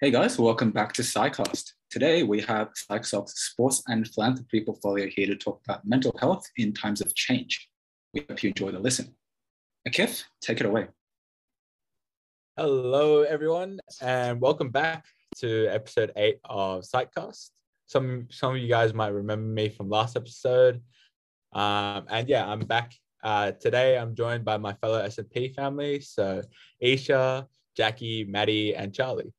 Hey guys, welcome back to PsyCast. Today we have PsychSoc's sports and philanthropy portfolio here to talk about mental health in times of change. We hope you enjoy the listen. Akif, take it away. Hello, everyone, and welcome back to episode eight of PsyCast. Some some of you guys might remember me from last episode, um, and yeah, I'm back uh, today. I'm joined by my fellow S&P family, so Eshaa, Jacky, Maddie, and Charlie.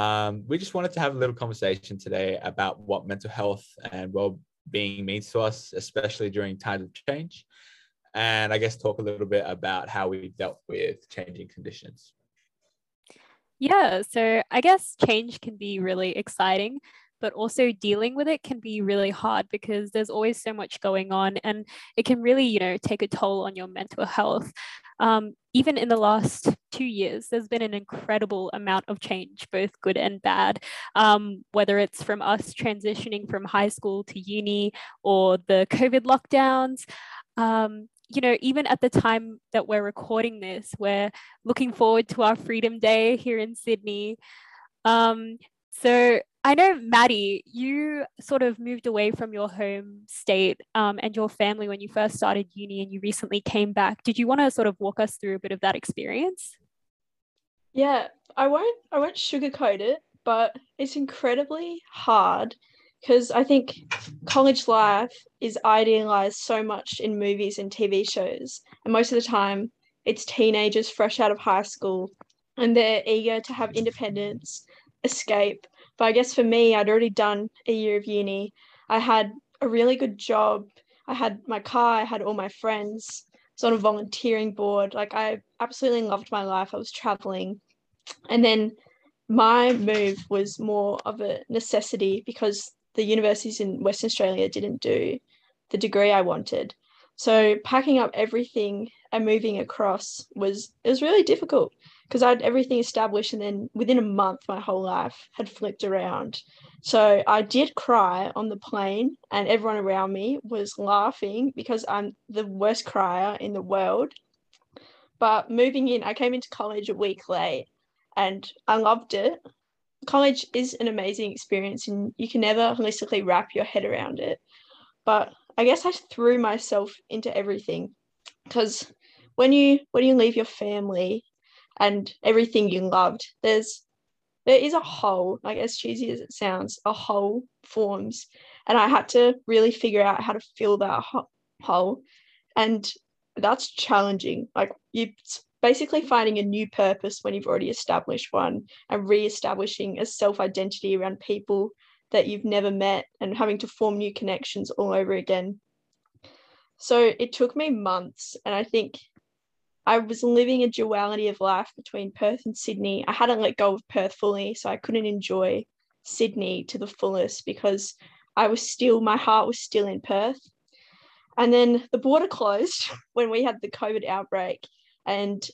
Um, we just wanted to have a little conversation today about what mental health and well-being means to us, especially during times of change, and I guess talk a little bit about how we've dealt with changing conditions. Yeah, so I guess change can be really exciting, but also dealing with it can be really hard because there's always so much going on and it can really, you know, take a toll on your mental health. Um, even in the last two years, there's been an incredible amount of change, both good and bad, um, whether it's from us transitioning from high school to uni or the COVID lockdowns. Um, you know, even at the time that we're recording this, we're looking forward to our Freedom Day here in Sydney. Um, so I know, Maddie, you sort of moved away from your home state um, and your family when you first started uni and you recently came back. Did you want to sort of walk us through a bit of that experience? Yeah, I won't I won't sugarcoat it, but it's incredibly hard because I think college life is idealized so much in movies and TV shows. And most of the time it's teenagers fresh out of high school and they're eager to have independence, escape, but I guess for me, I'd already done a year of uni. I had a really good job. I had my car, I had all my friends. I was on a volunteering board. Like I absolutely loved my life. I was traveling. And then my move was more of a necessity because the universities in Western Australia didn't do the degree I wanted. So packing up everything and moving across was it was really difficult because I had everything established and then within a month my whole life had flipped around. So I did cry on the plane and everyone around me was laughing because I'm the worst crier in the world. But moving in, I came into college a week late and I loved it. College is an amazing experience and you can never holistically wrap your head around it. But I guess I threw myself into everything because when you when you leave your family and everything you loved. There's there is a hole, like as cheesy as it sounds, a hole forms, and I had to really figure out how to fill that hole, and that's challenging. Like you basically finding a new purpose when you've already established one and re-establishing a self-identity around people that you've never met and having to form new connections all over again so it took me months and i think I was living a duality of life between Perth and Sydney. I hadn't let go of Perth fully, so I couldn't enjoy Sydney to the fullest because I was still, my heart was still in Perth. And then the border closed when we had the COVID outbreak. And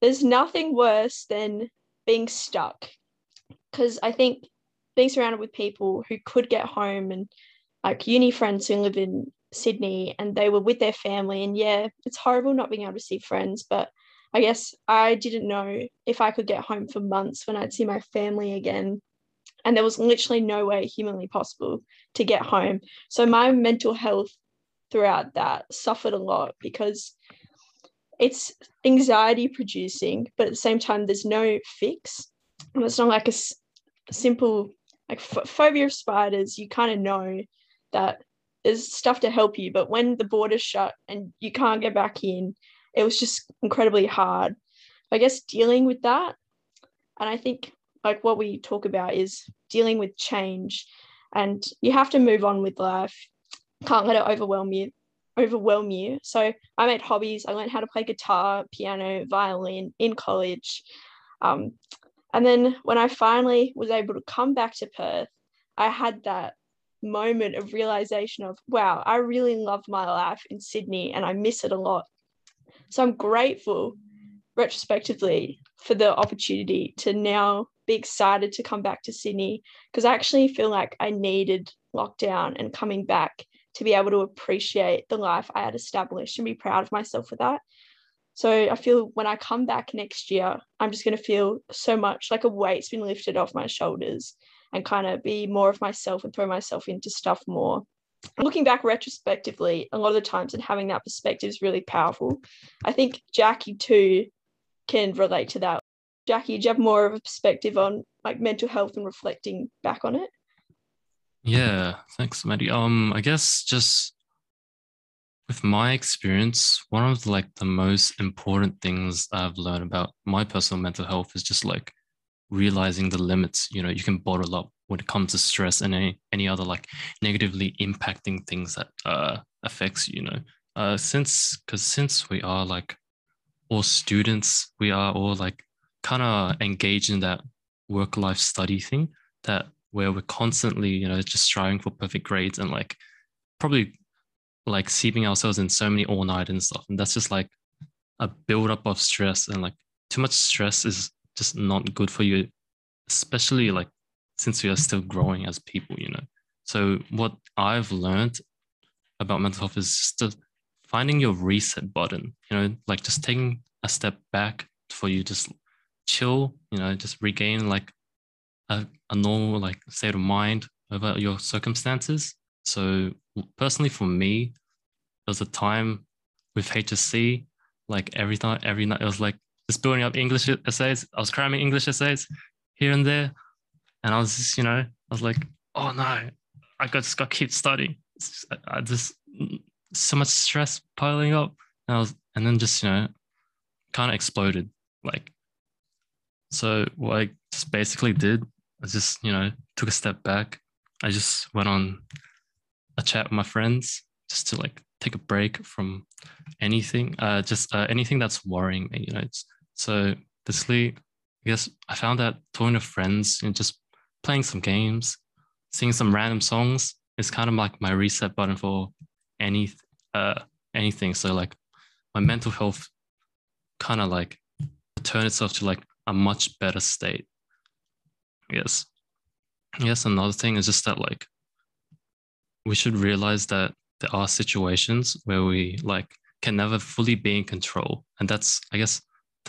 there's nothing worse than being stuck because I think being surrounded with people who could get home and like uni friends who live in Sydney and they were with their family. And yeah, it's horrible not being able to see friends, but I guess I didn't know if I could get home for months when I'd see my family again. And there was literally no way humanly possible to get home. So my mental health throughout that suffered a lot because it's anxiety producing, but at the same time, there's no fix. And it's not like a s- simple, like phobia of spiders, you kind of know that there's stuff to help you. But when the border's shut and you can't get back in, it was just incredibly hard. I guess dealing with that. And I think like what we talk about is dealing with change and you have to move on with life. Can't let it overwhelm you overwhelm you. So I made hobbies. I learned how to play guitar, piano, violin in college. Um, and then when I finally was able to come back to Perth, I had that moment of realization of, wow, I really love my life in Sydney and I miss it a lot. So I'm grateful retrospectively for the opportunity to now be excited to come back to Sydney because I actually feel like I needed lockdown and coming back to be able to appreciate the life I had established and be proud of myself for that. So I feel when I come back next year, I'm just going to feel so much like a weight's been lifted off my shoulders and kind of be more of myself and throw myself into stuff more. Looking back retrospectively, a lot of the times and having that perspective is really powerful. I think Jacky too can relate to that. Jacky, do you have more of a perspective on like mental health and reflecting back on it? Yeah, thanks, Maddie. Um, I guess just with my experience, one of like the most important things I've learned about my personal mental health is just like realizing the limits. You know, you can bottle up when it comes to stress and any any other like negatively impacting things that uh affects you know. Uh, since because since we are like all students, we are all like kind of engaged in that work life study thing that where we're constantly you know just striving for perfect grades and like probably like seeping ourselves in so many all night and stuff and that's just like a buildup of stress and like too much stress is just not good for you especially like since we are still growing as people you know? So what i've learned about mental health is just finding your reset button you know? Like just taking a step back for you just chill you know? Just regain like a, a normal like state of mind over your circumstances. So personally, for me, there was a time with HSC, like every time, every night, it was like just building up English essays. I was cramming English essays here and there, and I was just, you know, I was like, oh no, I got just got to keep studying. I just so much stress piling up, and I was, and then just you know, kind of exploded. Like, so what I just basically did I just, you know, took a step back. I just went on a chat with my friends just to like take a break from anything, uh, just uh, anything that's worrying me, you know. It's, so basically, I guess I found that talking to friends and just playing some games, singing some random songs is kind of like my reset button for any uh anything. So like my mental health kind of like turn itself to like a much better state Yes. Yes, another thing is just that like we should realize that there are situations where we like can never fully be in control. And that's I guess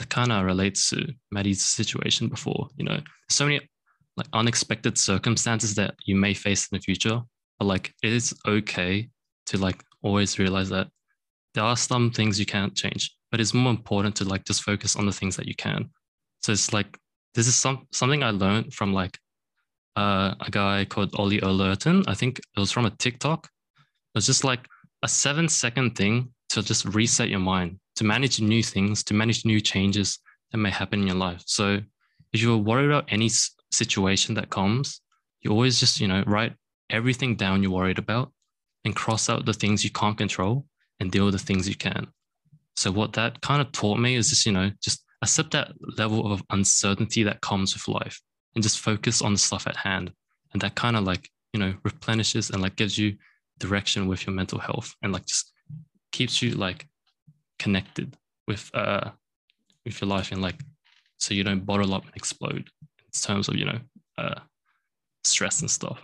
kind of relates to Maddie's situation before. You know, so many like unexpected circumstances that you may face in the future. But like it is okay to like always realize that there are some things you can't change, but it's more important to like just focus on the things that you can. So it's like this is some something I learned from like uh, a guy called Ollie Ollerton. I think it was from a TikTok. It was just like a seven second thing to just reset your mind, to manage new things, to manage new changes that may happen in your life. So if you're worried about any situation that comes, you always just, you know, write everything down you're worried about and cross out the things you can't control and deal with the things you can. So what that kind of taught me is just, you know, just accept that level of uncertainty that comes with life and just focus on the stuff at hand. And that kind of like, you know, replenishes and like gives you direction with your mental health and like just keeps you like connected with uh with your life and like so you don't bottle up and explode in terms of, you know, uh stress and stuff.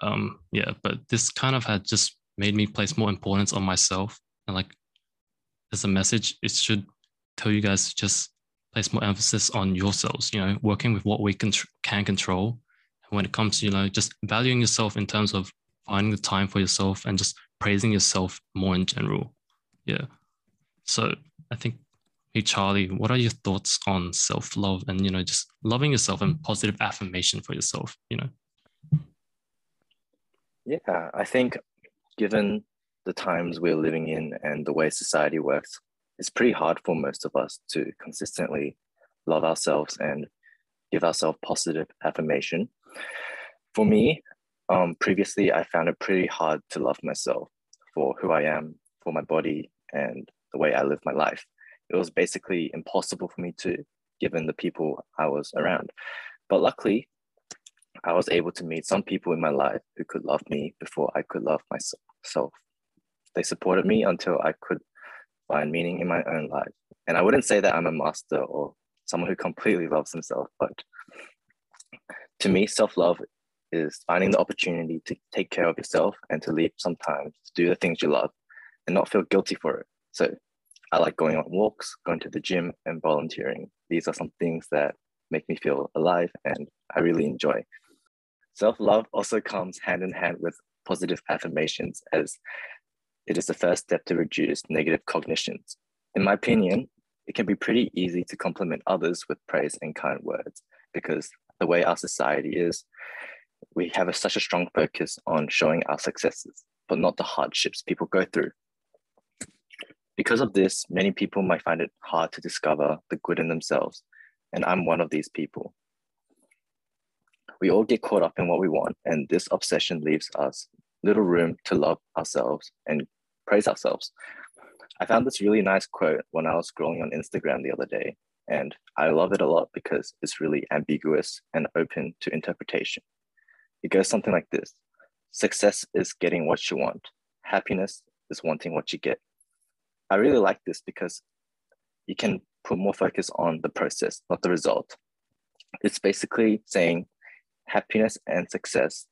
Um yeah, but this kind of had just made me place more importance on myself and like as a message, it should tell you guys to just place more emphasis on yourselves, you know, working with what we can, can control. And when it comes to, you know, just valuing yourself in terms of finding the time for yourself and just praising yourself more in general. Yeah. So I think, hey, Charlie, what are your thoughts on self love and, you know, just loving yourself and positive affirmation for yourself, you know? Yeah, I think given the times we're living in and the way society works, it's pretty hard for most of us to consistently love ourselves and give ourselves positive affirmation. For me, um, previously, I found it pretty hard to love myself for who I am, for my body, and the way I live my life. It was basically impossible for me to, given the people I was around. But luckily, I was able to meet some people in my life who could love me before I could love myself. They supported me until I could find meaning in my own life. And I wouldn't say that I'm a master or someone who completely loves himself, but to me, self love is finding the opportunity to take care of yourself and to leave sometimes to do the things you love and not feel guilty for it. So I like going on walks, going to the gym, and volunteering. These are some things that make me feel alive and I really enjoy. Self love also comes hand in hand with positive affirmations, as it is the first step to reduce negative cognitions. In my opinion, it can be pretty easy to compliment others with praise and kind words because the way our society is, we have a, such a strong focus on showing our successes, but not the hardships people go through. Because of this, many people might find it hard to discover the good in themselves, and I'm one of these people. We all get caught up in what we want, and this obsession leaves us little room to love ourselves and praise ourselves. I found this really nice quote when I was scrolling on Instagram the other day, and I love it a lot because it's really ambiguous and open to interpretation. It goes something like this Success is getting what you want, happiness is wanting what you get. I really like this because you can put more focus on the process, not the result. It's basically saying happiness and success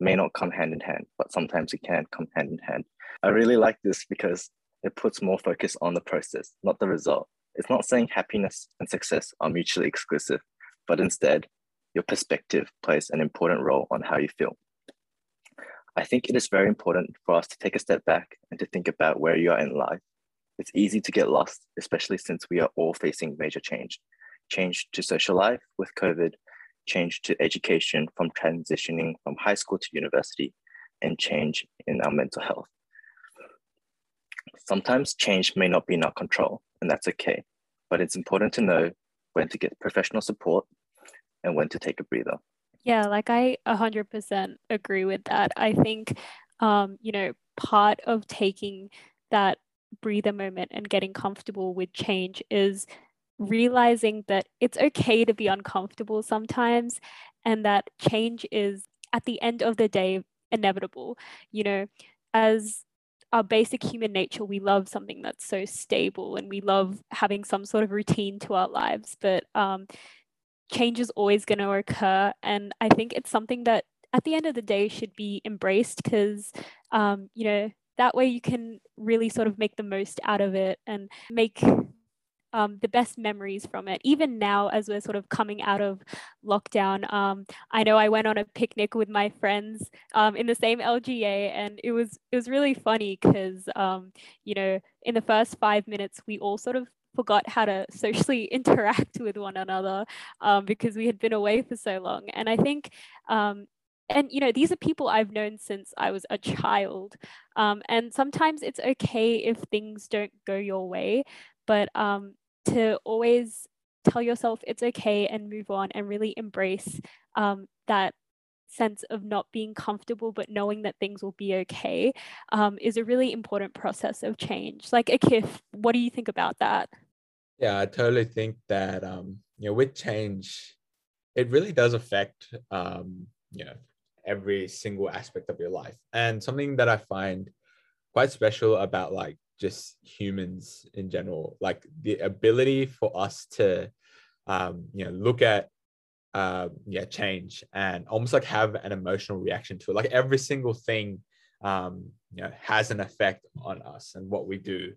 may not come hand in hand, but sometimes it can come hand in hand. I really like this because it puts more focus on the process, not the result. It's not saying happiness and success are mutually exclusive, but instead, your perspective plays an important role on how you feel. I think it is very important for us to take a step back and to think about where you are in life it's easy to get lost, especially since we are all facing major change. Change to social life with COVID, change to education from transitioning from high school to university, and change in our mental health. Sometimes change may not be in our control, and that's okay. But it's important to know when to get professional support and when to take a breather. Yeah, like I 100% agree with that. I think, um, you know, part of taking that breather moment and getting comfortable with change is realizing that it's okay to be uncomfortable sometimes and that change is at the end of the day inevitable. You know as our basic human nature we love something that's so stable and we love having some sort of routine to our lives but um, change is always going to occur. And i think it's something that at the end of the day should be embraced because um, you know that way you can really sort of make the most out of it and make um, the best memories from it. Even now, as we're sort of coming out of lockdown, um, I know I went on a picnic with my friends um, in the same LGA, and it was it was really funny because um, you know in the first five minutes we all sort of forgot how to socially interact with one another um, because we had been away for so long. And I think um, and you know these are people i've known since i was a child um, and sometimes it's okay if things don't go your way but um, to always tell yourself it's okay and move on and really embrace um, that sense of not being comfortable but knowing that things will be okay um, is a really important process of change. Like akif what do you think about that? Yeah i totally think that um, you know with change it really does affect um, you know every single aspect of your life. And something that I find quite special about like just humans in general, like the ability for us to, um, you know, look at, uh, yeah, change and almost like have an emotional reaction to it. Like every single thing, um, you know, has an effect on us and what we do.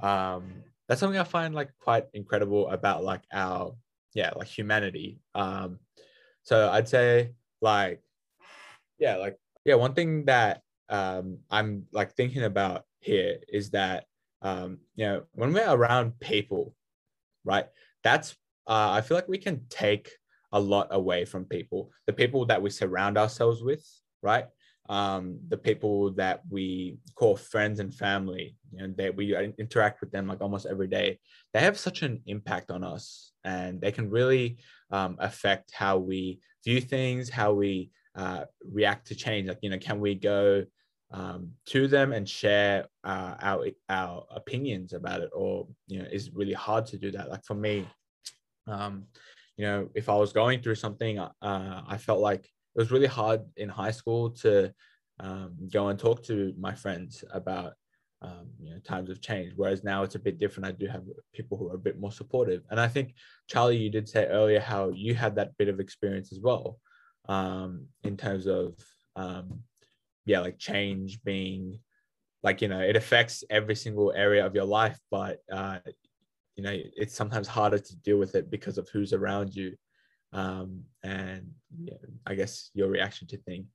Um, that's something I find like quite incredible about like our, yeah, like humanity. Um, so I'd say like yeah like yeah one thing that um i'm like thinking about here is that um you know when we're around people right that's uh, i feel like we can take a lot away from people. The people that we surround ourselves with right um, the people that we call friends and family and that we interact with them like almost every day they have such an impact on us and they can really um, affect how we view things how we uh, react to change? Like you know can we go um, to them and share uh, our our opinions about it? Or you know is really hard to do that? Like for me um, you know if i was going through something uh, i felt like it was really hard in high school to um, go and talk to my friends about um, you know times of change. Whereas now it's a bit different. I do have people who are a bit more supportive. And i think charlie you did say earlier how you had that bit of experience as well um, in terms of um, yeah, like change being like you know it affects every single area of your life but uh, you know it's sometimes harder to deal with it because of who's around you. Um, and yeah, i guess your reaction to things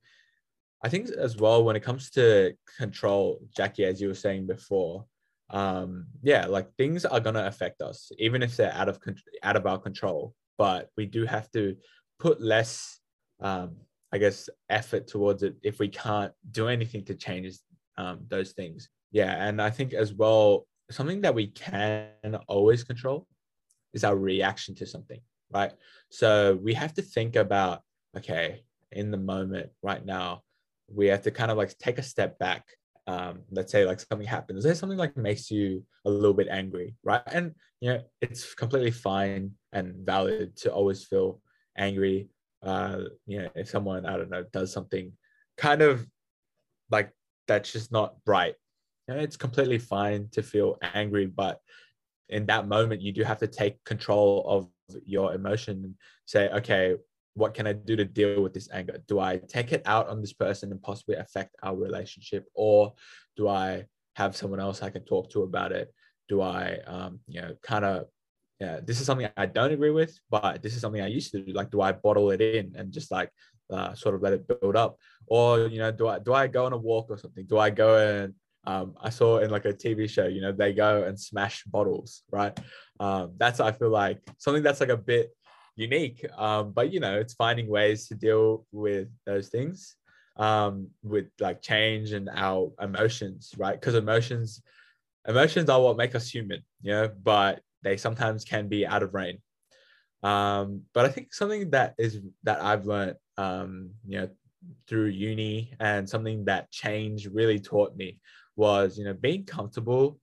i think as well when it comes to control jacky as you were saying before um, yeah like things are going to affect us even if they're out of out of our control but we do have to put less um, i guess effort towards it if we can't do anything to change um, those things yeah and i think as well something that we can always control is our reaction to something, right? So we have to think about, okay, in the moment right now, we have to kind of like take a step back. Um, let's say like something happens. There's something like makes you a little bit angry, right? And you know, it's completely fine and valid to always feel angry. Uh, you know, if someone, I don't know, does something kind of like that's just not right you know, it's completely fine to feel angry, but in that moment, you do have to take control of your emotion and say, okay, what can I do to deal with this anger? Do I take it out on this person and possibly affect our relationship, or do I have someone else I can talk to about it? Do I, um, you know, kind of, yeah, this is something I don't agree with, but this is something I used to do. Like, do I bottle it in and just like uh, sort of let it build up, or you know, do I do I go on a walk or something? Do I go and um, I saw in like a TV show, you know, they go and smash bottles, right? Um, that's I feel like something that's like a bit unique, um, but you know, it's finding ways to deal with those things um, with like change and our emotions, right? Because emotions, emotions are what make us human, you know, but they sometimes can be out of range. Um, but I think something that is that I've learned, um, you know, through uni and something that change really taught me was you know being comfortable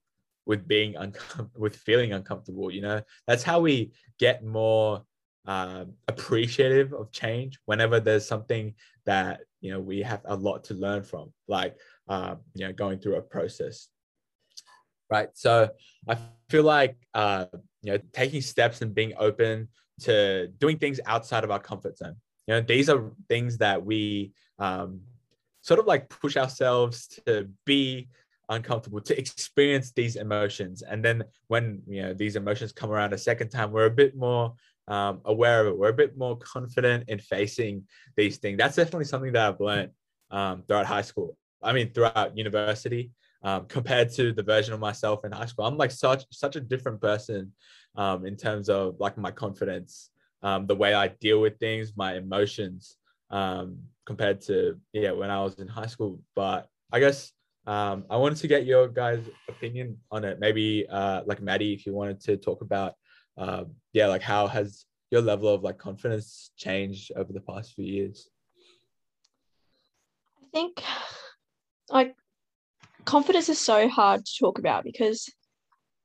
with being uncom- with feeling uncomfortable you know that's how we get more um, appreciative of change whenever there's something that you know we have a lot to learn from like um, you know going through a process right? So i feel like uh, you know taking steps and being open to doing things outside of our comfort zone. You know these are things that we um, sort of like push ourselves to be uncomfortable to experience these emotions. And then when you know these emotions come around a second time we're a bit more um, aware of it. We're a bit more confident in facing these things. That's definitely something that i've learned um, throughout high school. I mean throughout university um, compared to the version of myself in high school i'm like such such a different person um, in terms of like my confidence um, the way i deal with things my emotions um, compared to yeah when I was in high school. But I guess um, I wanted to get your guys' opinion on it. Maybe uh, like Maddie, if you wanted to talk about uh, yeah, like how has your level of like confidence changed over the past few years? I think like confidence is so hard to talk about because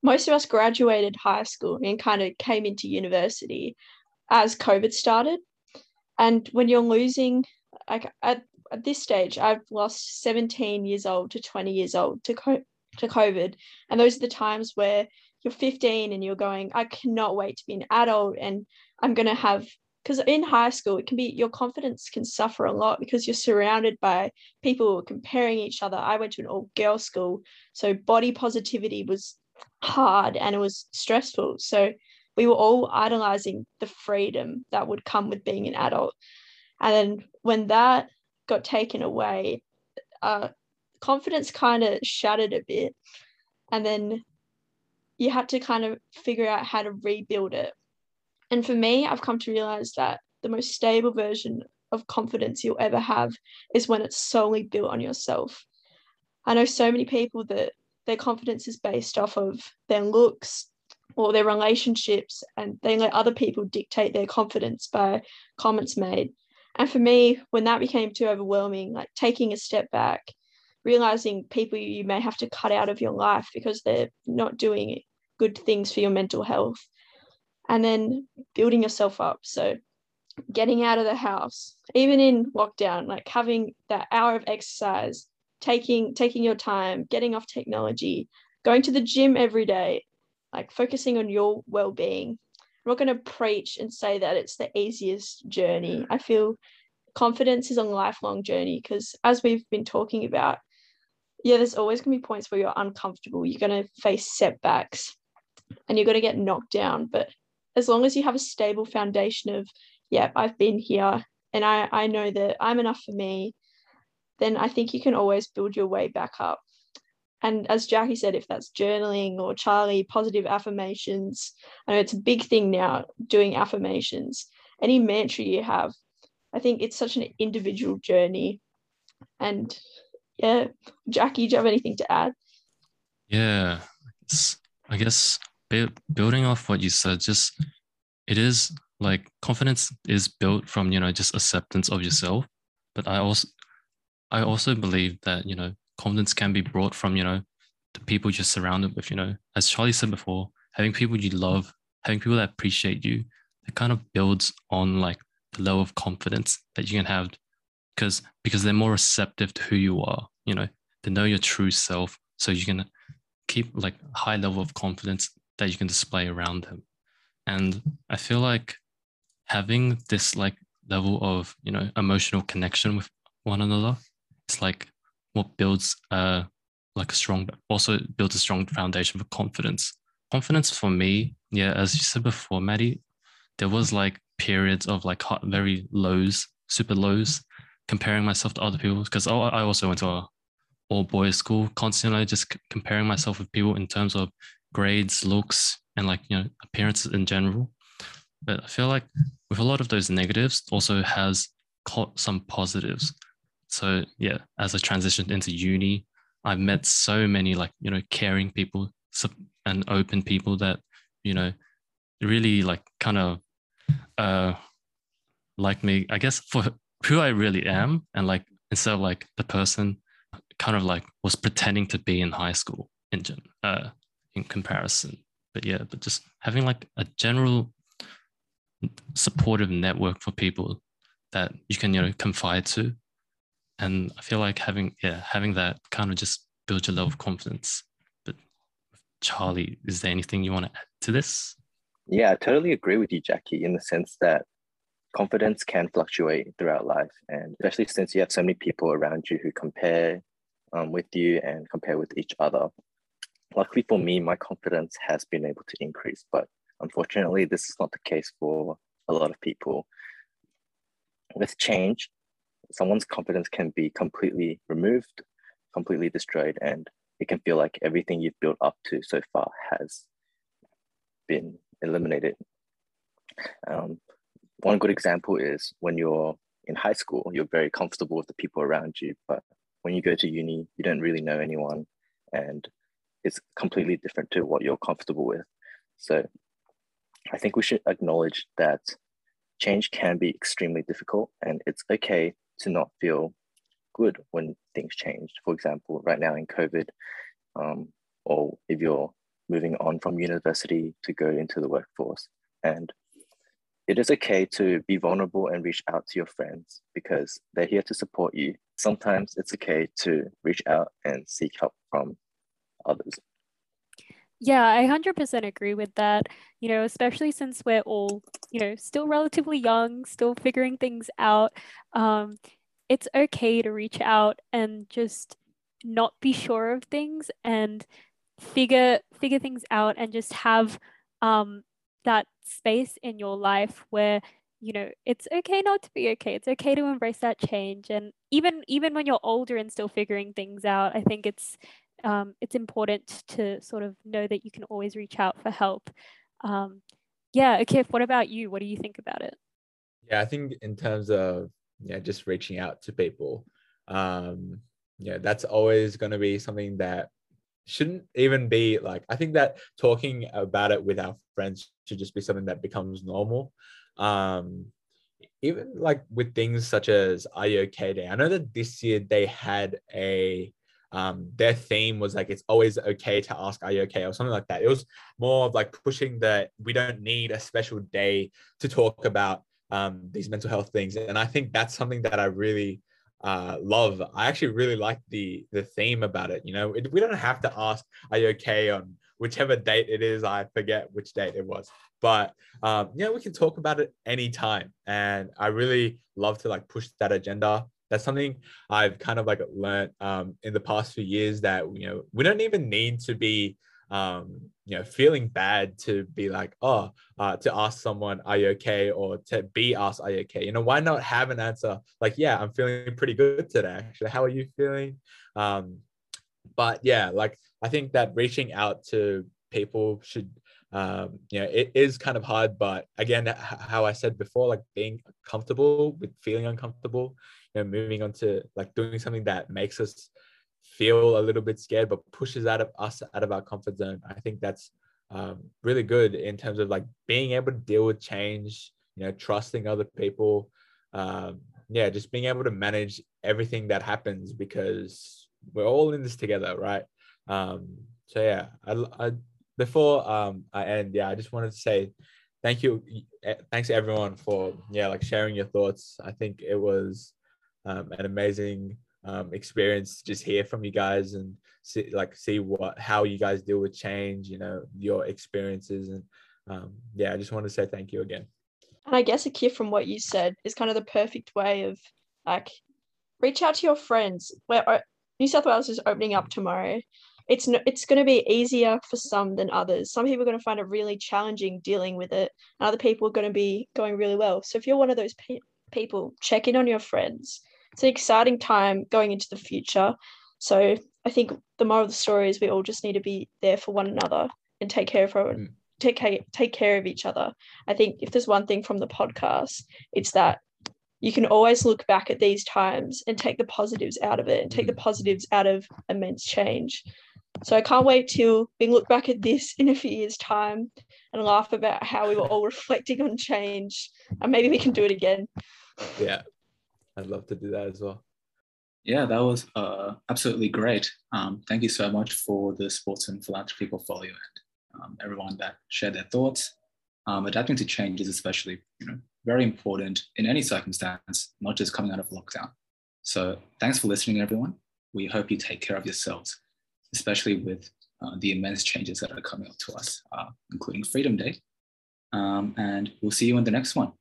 most of us graduated high school and kind of came into university as COVID started. And when you're losing, like at, at this stage, I've lost 17 years old to 20 years old to, co- to COVID. And those are the times where you're 15 and you're going, I cannot wait to be an adult and I'm going to have because in high school it can be your confidence can suffer a lot because you're surrounded by people comparing each other i went to an all girl school so body positivity was hard and it was stressful so we were all idolizing the freedom that would come with being an adult. And then when that got taken away, uh, confidence kind of shattered a bit. And then you had to kind of figure out how to rebuild it. And for me, I've come to realize that the most stable version of confidence you'll ever have is when it's solely built on yourself. I know so many people that their confidence is based off of their looks, or their relationships and they let other people dictate their confidence by comments made. And for me, when that became too overwhelming, like taking a step back, realizing people you may have to cut out of your life because they're not doing good things for your mental health, and then building yourself up. So, getting out of the house, even in lockdown, like having that hour of exercise, taking taking your time, getting off technology, going to the gym every day, like focusing on your well-being i'm not going to preach and say that it's the easiest journey mm. i feel confidence is a lifelong journey because as we've been talking about yeah, there's always going to be points where you're uncomfortable. You're going to face setbacks and you're going to get knocked down. But as long as you have a stable foundation of, yeah, I've been here and I, I know that I'm enough for me, then I think you can always build your way back up. And as Jacky said, if that's journaling or Charlie, positive affirmations, I know it's a big thing now doing affirmations. Any mantra you have, I think it's such an individual journey. And yeah, Jacky, do you have anything to add? Yeah, I guess building off what you said, just it is like confidence is built from you know just acceptance of yourself. But I also I also believe that you know confidence can be brought from you know the people you're surrounded with. You know, as Charlie said before, having people you love, having people that appreciate you, it kind of builds on like the level of confidence that you can have because because they're more receptive to who you are you know they know your true self so you can keep like high level of confidence that you can display around them and i feel like having this like level of you know emotional connection with one another it's like what builds uh like a strong also builds a strong foundation for confidence. Confidence for me yeah as you said before maddie there was like periods of like hot, very lows super lows comparing myself to other people because I also went to a all boys school, constantly just comparing myself with people in terms of grades, looks, and like you know appearances in general. But I feel like with a lot of those negatives, also has caught some positives. So yeah, as I transitioned into uni, I've met so many like you know caring people and open people that you know really like kind of uh like me. I guess for who I really am and like instead of like the person kind of like was pretending to be in high school in uh in comparison. But yeah, but just having like a general supportive network for people that you can you know confide to, and I feel like having yeah having that kind of just builds your level of confidence. But Charlie, is there anything you want to add to this? Yeah, I totally agree with you, Jacky, in the sense that confidence can fluctuate throughout life. And especially since you have so many people around you who compare um, with you and compare with each other. Luckily for me, my confidence has been able to increase, but unfortunately, this is not the case for a lot of people. With change, someone's confidence can be completely removed, completely destroyed, and it can feel like everything you've built up to so far has been eliminated. Um, one good example is when you're in high school, you're very comfortable with the people around you, but when you go to uni, you don't really know anyone and it's completely different to what you're comfortable with. So I think we should acknowledge that change can be extremely difficult and it's okay to not feel good when things change. For example, right now in COVID, um, or if you're moving on from university to go into the workforce. And it is okay to be vulnerable and reach out to your friends because they're here to support you. Sometimes it's okay to reach out and seek help from others. Yeah, I 100% agree with that. You know, especially since we're all, you know, still relatively young, still figuring things out. Um, it's okay to reach out and just not be sure of things and figure figure things out and just have um, that space in your life where you know it's okay not to be okay it's okay to embrace that change and even even when you're older and still figuring things out i think it's um, it's important to sort of know that you can always reach out for help. Um, yeah Akif, what about you? What do you think about it? Yeah i think in terms of yeah just reaching out to people um yeah that's always going to be something that shouldn't even be like i think that talking about it with our friends should just be something that becomes normal. Um even like with things such as are you okay day i know that this year they had a um their theme was like it's always okay to ask are you okay or something like that it was more of like pushing that we don't need a special day to talk about um these mental health things and i think that's something that i really uh, love. I actually really like the the theme about it. You know, it, we don't have to ask, "Are you okay?" on whichever date it is. I forget which date it was, but um, yeah, we can talk about it anytime. And I really love to like push that agenda that's something I've kind of like learned um, in the past few years that you know we don't even need to be um, you know feeling bad to be like oh uh, to ask someone are you okay? or to be asked are you okay? You know why not have an answer like yeah I'm feeling pretty good today actually. How are you feeling? Um, but yeah like I think that reaching out to people should um, you know it is kind of hard but again how i said before like being comfortable with feeling uncomfortable know moving on to like doing something that makes us feel a little bit scared but pushes out of us out of our comfort zone i think that's um, really good in terms of like being able to deal with change you know trusting other people um, yeah just being able to manage everything that happens because we're all in this together right um, so yeah I, I before um I end, yeah, I just wanted to say thank you, eh, thanks everyone for yeah like sharing your thoughts. I think it was um, an amazing um, experience just hear from you guys and see like see what how you guys deal with change. You know your experiences and um, yeah, I just want to say thank you again. And I guess Akif from what you said is kind of the perfect way of like reach out to your friends. Where uh, New South Wales is opening up tomorrow, it's no, it's going to be easier for some than others. Some people are going to find it really challenging dealing with it, and other people are going to be going really well. So if you're one of those pe- people, check in on your friends. It's an exciting time going into the future. So I think the moral of the story is we all just need to be there for one another and take care of our, mm. take care take care of each other. I think if there's one thing from the podcast, it's that you can always look back at these times and take the positives out of it and take the mm. positives out of immense change. So I can't wait till we look back at this in a few years' time and laugh about how we were all reflecting on change. And maybe we can do it again. Yeah, I'd love to do that as well. Yeah, that was uh, absolutely great. Um, thank you so much for the sports and philanthropy portfolio and um, everyone that shared their thoughts. Um, adapting to change is especially, you know, very important in any circumstance, not just coming out of lockdown. So thanks for listening, everyone. We hope you take care of yourselves especially with uh, the immense changes that are coming up to us, uh, including Freedom Day. Um, and we'll see you in the next one.